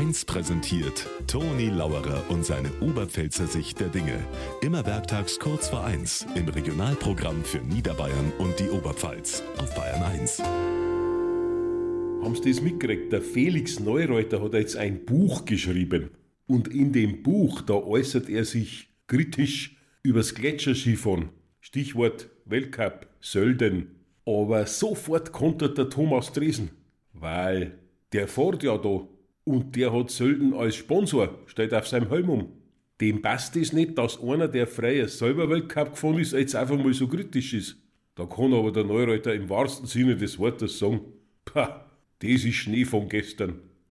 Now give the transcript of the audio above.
1 präsentiert Toni Lauerer und seine Oberpfälzer Sicht der Dinge. Immer werktags kurz vor 1 im Regionalprogramm für Niederbayern und die Oberpfalz auf Bayern 1. Haben Sie das mitgekriegt? Der Felix Neureuter hat jetzt ein Buch geschrieben. Und in dem Buch, da äußert er sich kritisch übers Gletscherskifahren. Stichwort Weltcup, Sölden. Aber sofort kontert der Thomas Dresen. Weil der fährt ja da. Und der hat Sölden als Sponsor, steht auf seinem Helm um. Dem passt es nicht, dass einer, der freier selber Weltcup gefahren ist, jetzt einfach mal so kritisch ist. Da kann aber der Neureuter im wahrsten Sinne des Wortes sagen, pah, das ist Schnee von gestern.